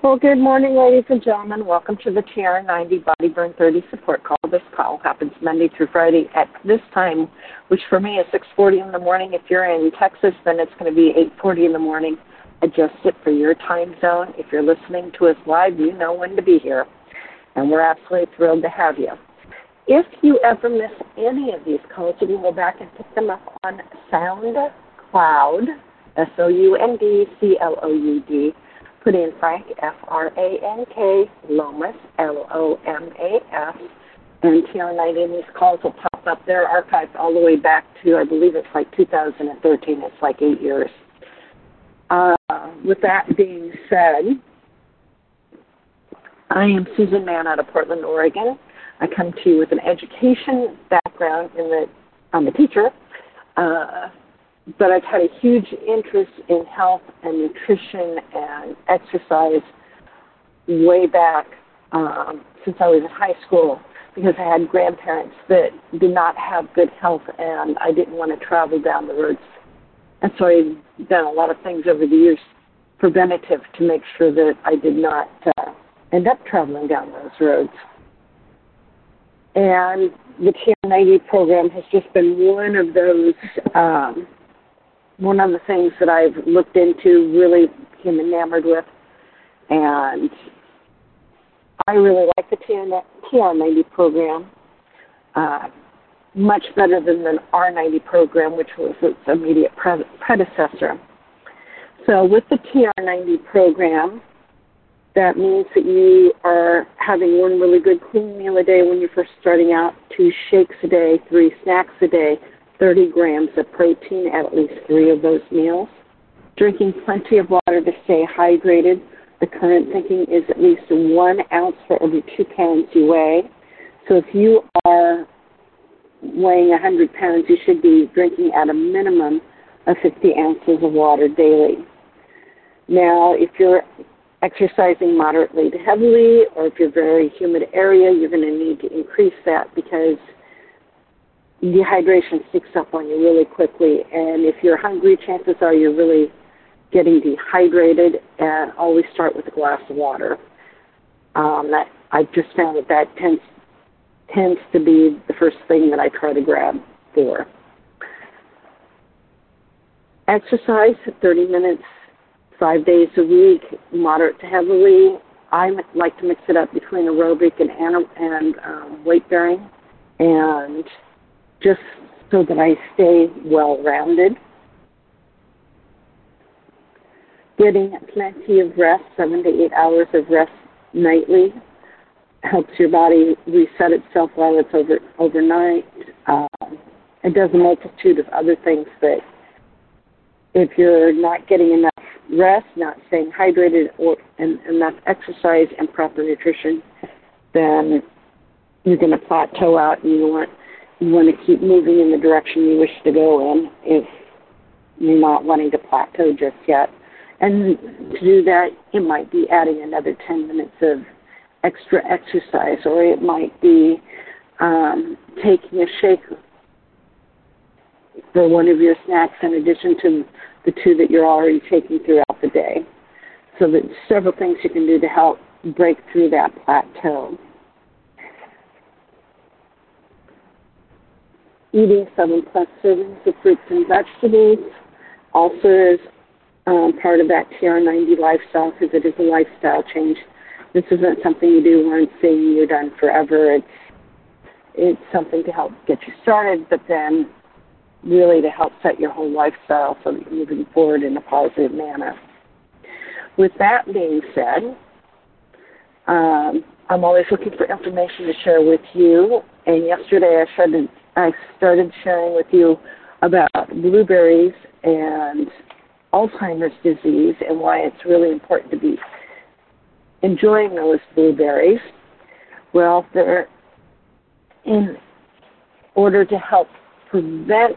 Well, good morning, ladies and gentlemen. Welcome to the TR90 Body Burn 30 support call. This call happens Monday through Friday at this time, which for me is 6:40 in the morning. If you're in Texas, then it's going to be 8:40 in the morning. Adjust it for your time zone. If you're listening to us live, you know when to be here, and we're absolutely thrilled to have you. If you ever miss any of these calls, you can go back and pick them up on SoundCloud, S-O-U-N-D-C-L-O-U-D Put in Frank, F-R-A-N-K, Lomas, L-O-M-A-S, and TR90, and these calls will pop up. They're archived all the way back to, I believe it's like 2013. It's like eight years. Uh, with that being said, I am Susan Mann out of Portland, Oregon. I come to you with an education background in that I'm a teacher. Uh, but I've had a huge interest in health and nutrition and exercise way back um, since I was in high school because I had grandparents that did not have good health and I didn't want to travel down the roads. And so I've done a lot of things over the years preventative to make sure that I did not uh, end up traveling down those roads. And the TR90 program has just been one of those um, one of the things that I've looked into, really became enamored with, and I really like the TR90 program. Uh, much better than the R90 program, which was its immediate pre- predecessor. So, with the TR90 program, that means that you are having one really good clean meal a day when you're first starting out, two shakes a day, three snacks a day, 30 grams of protein at least three of those meals. Drinking plenty of water to stay hydrated. The current thinking is at least one ounce for every two pounds you weigh. So if you are weighing 100 pounds, you should be drinking at a minimum of 50 ounces of water daily. Now, if you're exercising moderately to heavily, or if you're very humid area, you're going to need to increase that because dehydration sneaks up on you really quickly. And if you're hungry, chances are you're really getting dehydrated. And always start with a glass of water. Um, that I just found that that tends tends to be the first thing that I try to grab for. Exercise 30 minutes, five days a week, moderate to heavily. I like to mix it up between aerobic and and um, weight bearing, and just so that I stay well rounded. Getting plenty of rest, seven to eight hours of rest nightly, helps your body reset itself while it's over overnight. Um, it does a multitude of other things that if you're not getting enough rest, not staying hydrated, or and, enough exercise and proper nutrition, then you're going to plateau out and you want you want to keep moving in the direction you wish to go in if you're not wanting to plateau just yet. And to do that, it might be adding another 10 minutes of extra exercise, or it might be um, taking a shake for one of your snacks in addition to the two that you're already taking throughout the day. So there's several things you can do to help break through that plateau. Eating seven plus servings of fruits and vegetables also is um, part of that TR90 lifestyle because it is a lifestyle change. This isn't something you do once and you're done forever. It's it's something to help get you started, but then really to help set your whole lifestyle so that you're moving forward in a positive manner. With that being said, um, I'm always looking for information to share with you. And yesterday I shared I started sharing with you about blueberries and Alzheimer's disease and why it's really important to be enjoying those blueberries. Well, they're in order to help prevent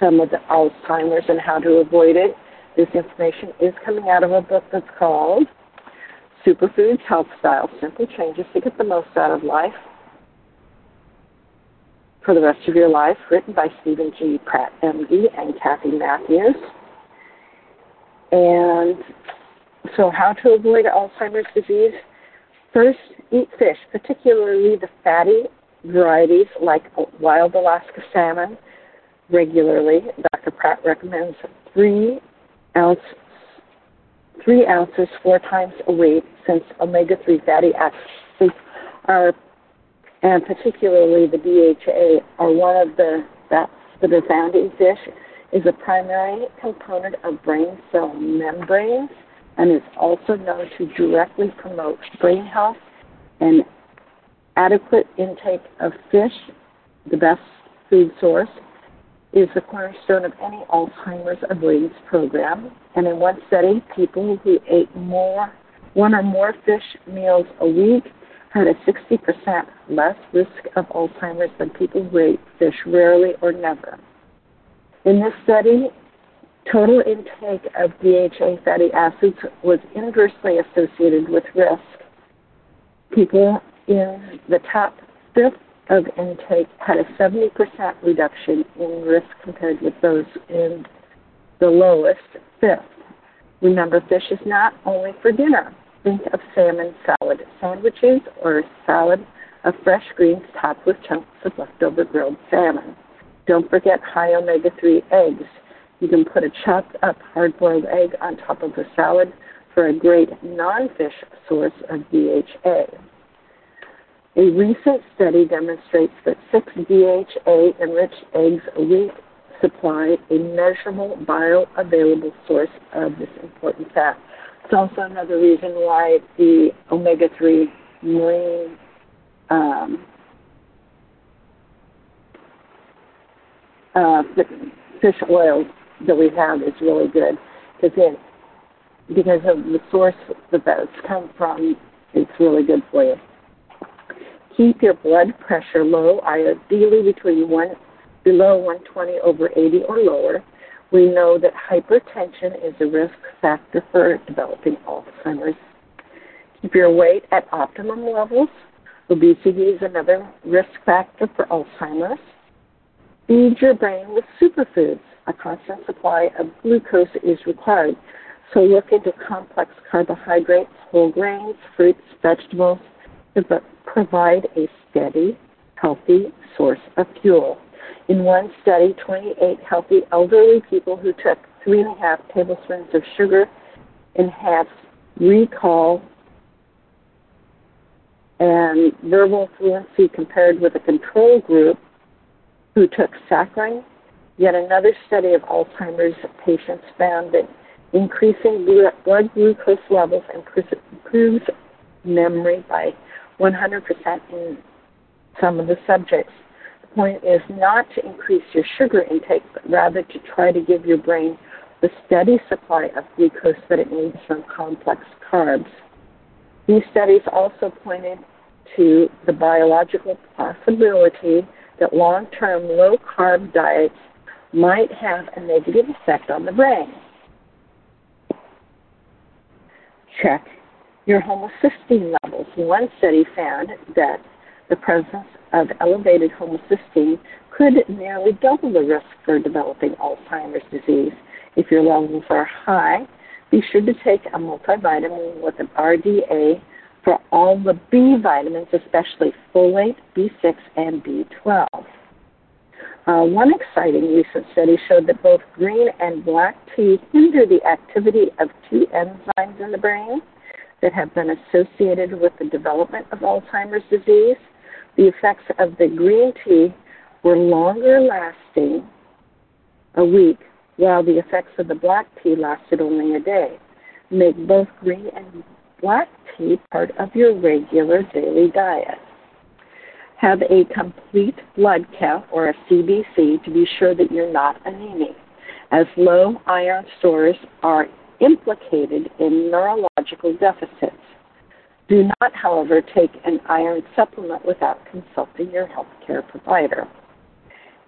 some of the Alzheimer's and how to avoid it. This information is coming out of a book that's called Superfoods Health Style Simple Changes to Get the Most Out of Life for the Rest of Your Life, written by Steven G. Pratt, MD, and Kathy Matthews. And so, how to avoid Alzheimer's disease? First, eat fish, particularly the fatty varieties like wild Alaska salmon regularly. Dr. Pratt recommends three ounce three ounces four times a week since omega-3 fatty acids are, and particularly the DHA, are one of the that's that are found in fish, is a primary component of brain cell membranes and is also known to directly promote brain health and adequate intake of fish, the best food source, is the cornerstone of any Alzheimer's avoidance program. And in one study, people who ate more, one or more fish meals a week had a 60% less risk of Alzheimer's than people who ate fish rarely or never. In this study, total intake of DHA fatty acids was inversely associated with risk. People in the top fifth of intake had a 70% reduction in risk compared with those in the lowest fifth. Remember, fish is not only for dinner. Think of salmon salad sandwiches or a salad of fresh greens topped with chunks of leftover grilled salmon. Don't forget high omega 3 eggs. You can put a chopped up hard boiled egg on top of the salad for a great non fish source of DHA. A recent study demonstrates that six DHA enriched eggs a week supply a measurable bioavailable source of this important fat. It's also another reason why the omega 3 marine um, uh, fish oil that we have is really good because it because of the source that those come from, it's really good for you keep your blood pressure low, ideally between one below 120 over 80 or lower. We know that hypertension is a risk factor for developing Alzheimer's. Keep your weight at optimum levels. Obesity is another risk factor for Alzheimer's. Feed your brain with superfoods. A constant supply of glucose is required. So look into complex carbohydrates, whole grains, fruits, vegetables, but provide a steady, healthy source of fuel. In one study, 28 healthy elderly people who took three and a half tablespoons of sugar enhanced recall and verbal fluency compared with a control group who took saccharin. Yet another study of Alzheimer's patients found that increasing blood glucose levels improves memory by 100% in some of the subjects. Point is not to increase your sugar intake, but rather to try to give your brain the steady supply of glucose that it needs from complex carbs. These studies also pointed to the biological possibility that long term low carb diets might have a negative effect on the brain. Check your homocysteine levels. One study found that the presence of elevated homocysteine could nearly double the risk for developing Alzheimer's disease. If your levels are high, be sure to take a multivitamin with an RDA for all the B vitamins, especially folate, B6, and B12. Uh, one exciting recent study showed that both green and black tea hinder the activity of two enzymes in the brain that have been associated with the development of Alzheimer's disease. The effects of the green tea were longer lasting, a week, while the effects of the black tea lasted only a day. Make both green and black tea part of your regular daily diet. Have a complete blood count or a CBC to be sure that you're not anemic, as low iron stores are implicated in neurological deficits. Do not, however, take an iron supplement without consulting your healthcare provider.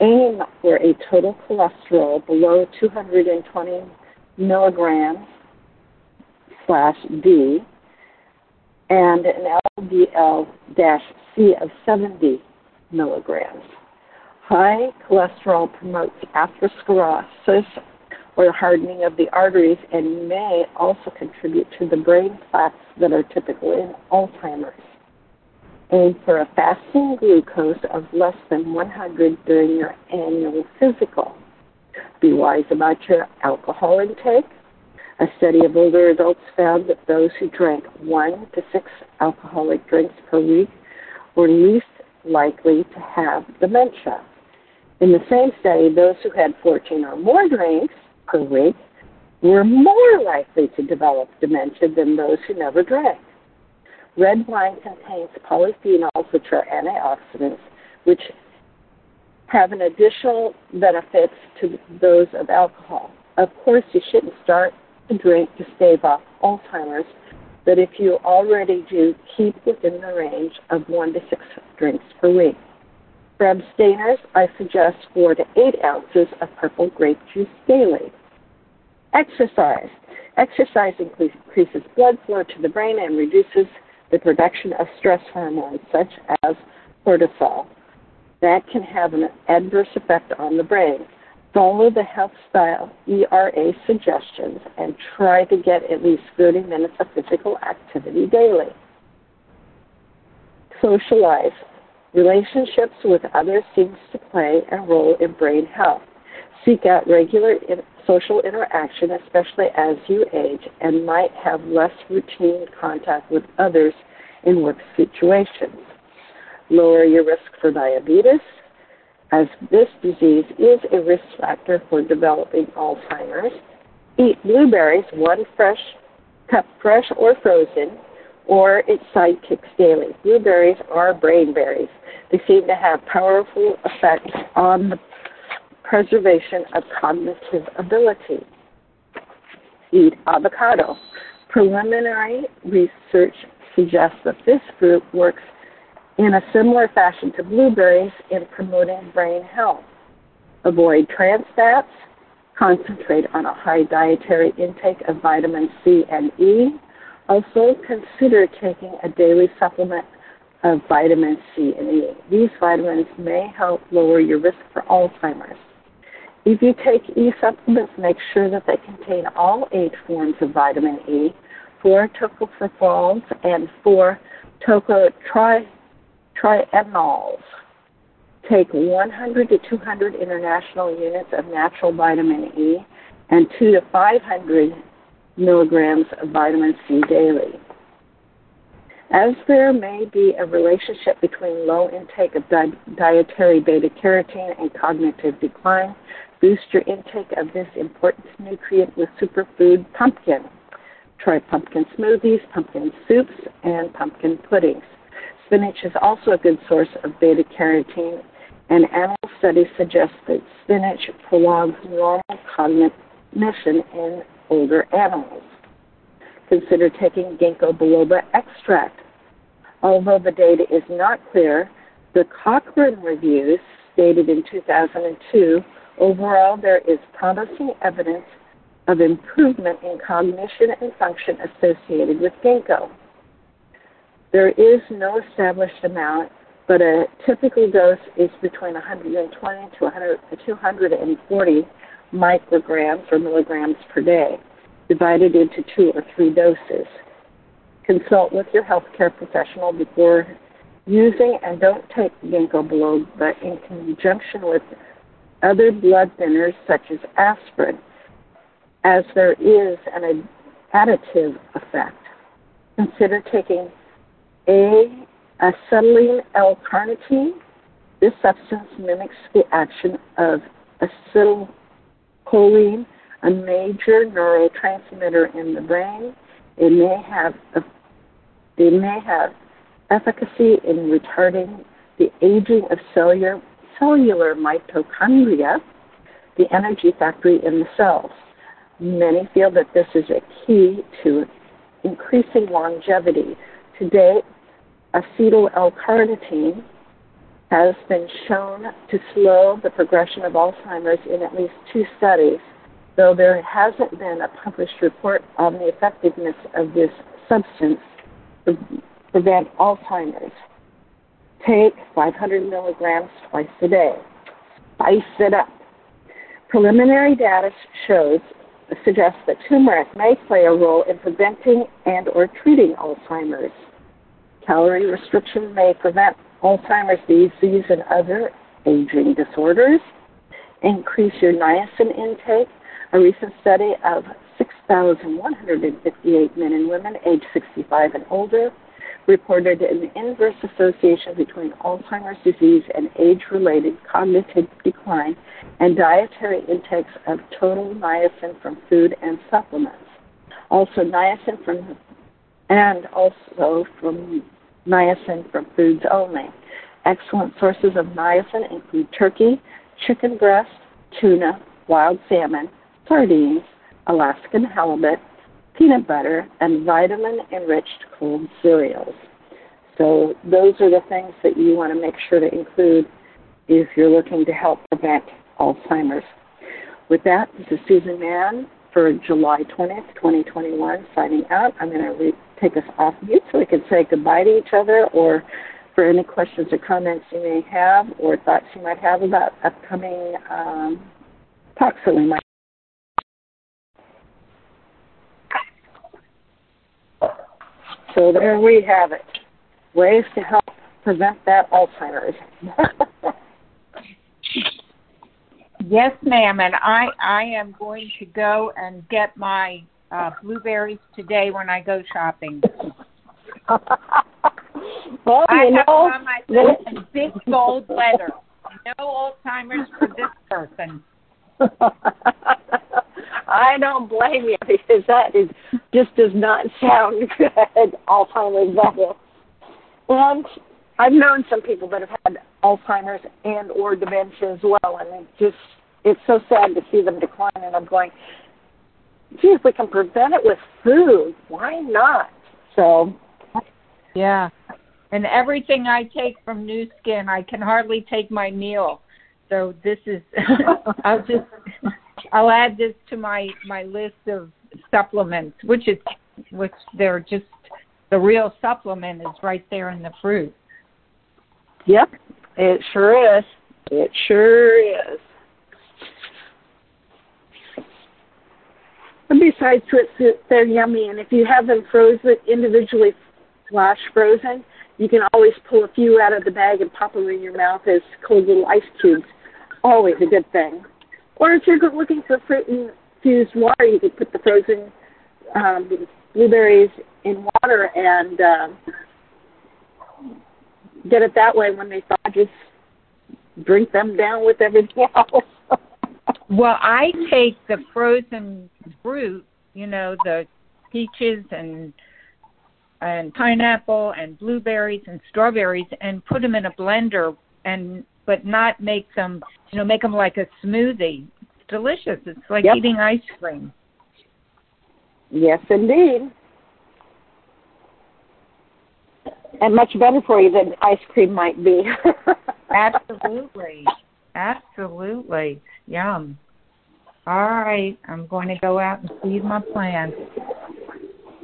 Aim for a total cholesterol below 220 milligrams slash D and an LDL dash C of 70 milligrams. High cholesterol promotes atherosclerosis or hardening of the arteries and may also contribute to the brain plaques that are typical in Alzheimer's. Aim for a fasting glucose of less than 100 during your annual physical. Be wise about your alcohol intake. A study of older adults found that those who drank one to six alcoholic drinks per week were least likely to have dementia. In the same study, those who had 14 or more drinks per week were more likely to develop dementia than those who never drank. Red wine contains polyphenols, which are antioxidants, which have an additional benefits to those of alcohol. Of course, you shouldn't start to drink to stave off Alzheimer's, but if you already do, keep within the range of one to six drinks per week. For abstainers, I suggest four to eight ounces of purple grape juice daily. Exercise. Exercise increases blood flow to the brain and reduces the production of stress hormones such as cortisol. That can have an adverse effect on the brain. Follow the health style ERA suggestions and try to get at least 30 minutes of physical activity daily. Socialize. Relationships with others seems to play a role in brain health. Seek out regular in- social interaction, especially as you age, and might have less routine contact with others in work situations. Lower your risk for diabetes, as this disease is a risk factor for developing Alzheimer's. Eat blueberries, one fresh cup fresh or frozen, or its sidekicks daily. Blueberries are brain berries. They seem to have powerful effects on the preservation of cognitive ability. Eat avocado. Preliminary research suggests that this fruit works in a similar fashion to blueberries in promoting brain health. Avoid trans fats. Concentrate on a high dietary intake of vitamin C and E. Also, consider taking a daily supplement of vitamin C and E. These vitamins may help lower your risk for Alzheimer's. If you take E supplements, make sure that they contain all eight forms of vitamin E, four tocopherols, and four tocotrienols. Take 100 to 200 international units of natural vitamin E and 2 to 500 milligrams of vitamin C daily. As there may be a relationship between low intake of di- dietary beta carotene and cognitive decline, boost your intake of this important nutrient with superfood pumpkin. Try pumpkin smoothies, pumpkin soups, and pumpkin puddings. Spinach is also a good source of beta carotene, and animal studies suggest that spinach prolongs normal cognition in older animals consider taking ginkgo biloba extract. Although the data is not clear, the Cochrane reviews stated in 2002 overall there is promising evidence of improvement in cognition and function associated with ginkgo. There is no established amount, but a typical dose is between 120 to 100, 240 micrograms or milligrams per day divided into two or three doses. Consult with your healthcare professional before using and don't take ginkgo biloba in conjunction with other blood thinners such as aspirin, as there is an additive effect. Consider taking a acetylene L-carnitine. This substance mimics the action of acetylcholine a major neurotransmitter in the brain. It may have it may have efficacy in retarding the aging of cellular cellular mitochondria, the energy factory in the cells. Many feel that this is a key to increasing longevity. To date, acetyl L-carnitine has been shown to slow the progression of Alzheimer's in at least two studies though there hasn't been a published report on the effectiveness of this substance to prevent Alzheimer's. Take 500 milligrams twice a day. Spice it up. Preliminary data shows suggests that turmeric may play a role in preventing and or treating Alzheimer's. Calorie restriction may prevent Alzheimer's disease and other aging disorders. Increase your niacin intake. A recent study of 6,158 men and women aged 65 and older reported an inverse association between Alzheimer's disease and age related cognitive decline and dietary intakes of total niacin from food and supplements. Also, niacin from and also from niacin from foods only. Excellent sources of niacin include turkey, chicken breast, tuna, wild salmon, sardines, Alaskan halibut, peanut butter, and vitamin enriched cold cereals. So, those are the things that you want to make sure to include if you're looking to help prevent Alzheimer's. With that, this is Susan Mann for July 20th, 2021, signing out. I'm going to re- take us off mute so we can say goodbye to each other or for any questions or comments you may have or thoughts you might have about upcoming um, talks that we might So there we have it. Ways to help prevent that Alzheimer's. yes, ma'am, and I I am going to go and get my uh, blueberries today when I go shopping. well, I you have know, on my in big gold letter. No Alzheimer's for this person. I don't blame you because that is just does not sound good. Alzheimer's level. And I've known some people that have had Alzheimer's and or dementia as well, and it just it's so sad to see them decline. And I'm going, gee, if we can prevent it with food, why not? So, yeah. And everything I take from Nu Skin, I can hardly take my meal. So this is, I'll just, I'll add this to my my list of supplements, which is, which they're just the real supplement is right there in the fruit. Yep, it sure is. It sure is. And besides, it's, they're yummy, and if you have them frozen individually, flash frozen, you can always pull a few out of the bag and pop them in your mouth as cold little ice cubes. Always a good thing. Or if you're looking for fruit infused water, you could put the frozen um, blueberries in water and um, get it that way. When they thaw, just drink them down with everything else. Well, I take the frozen fruit, you know, the peaches and and pineapple and blueberries and strawberries and put them in a blender and but not make them you know make them like a smoothie. It's delicious. It's like yep. eating ice cream. Yes indeed. And much better for you than ice cream might be. Absolutely absolutely yum all right i'm going to go out and feed my plants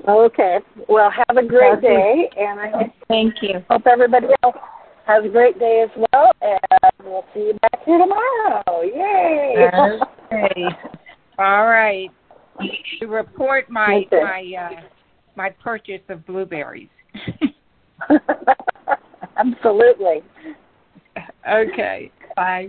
Okay. Well, have a great day, and I thank you. Hope everybody else has a great day as well, and we'll see you back here tomorrow. Yay! Okay. All right. To report my okay. my uh, my purchase of blueberries. Absolutely. Okay. Bye.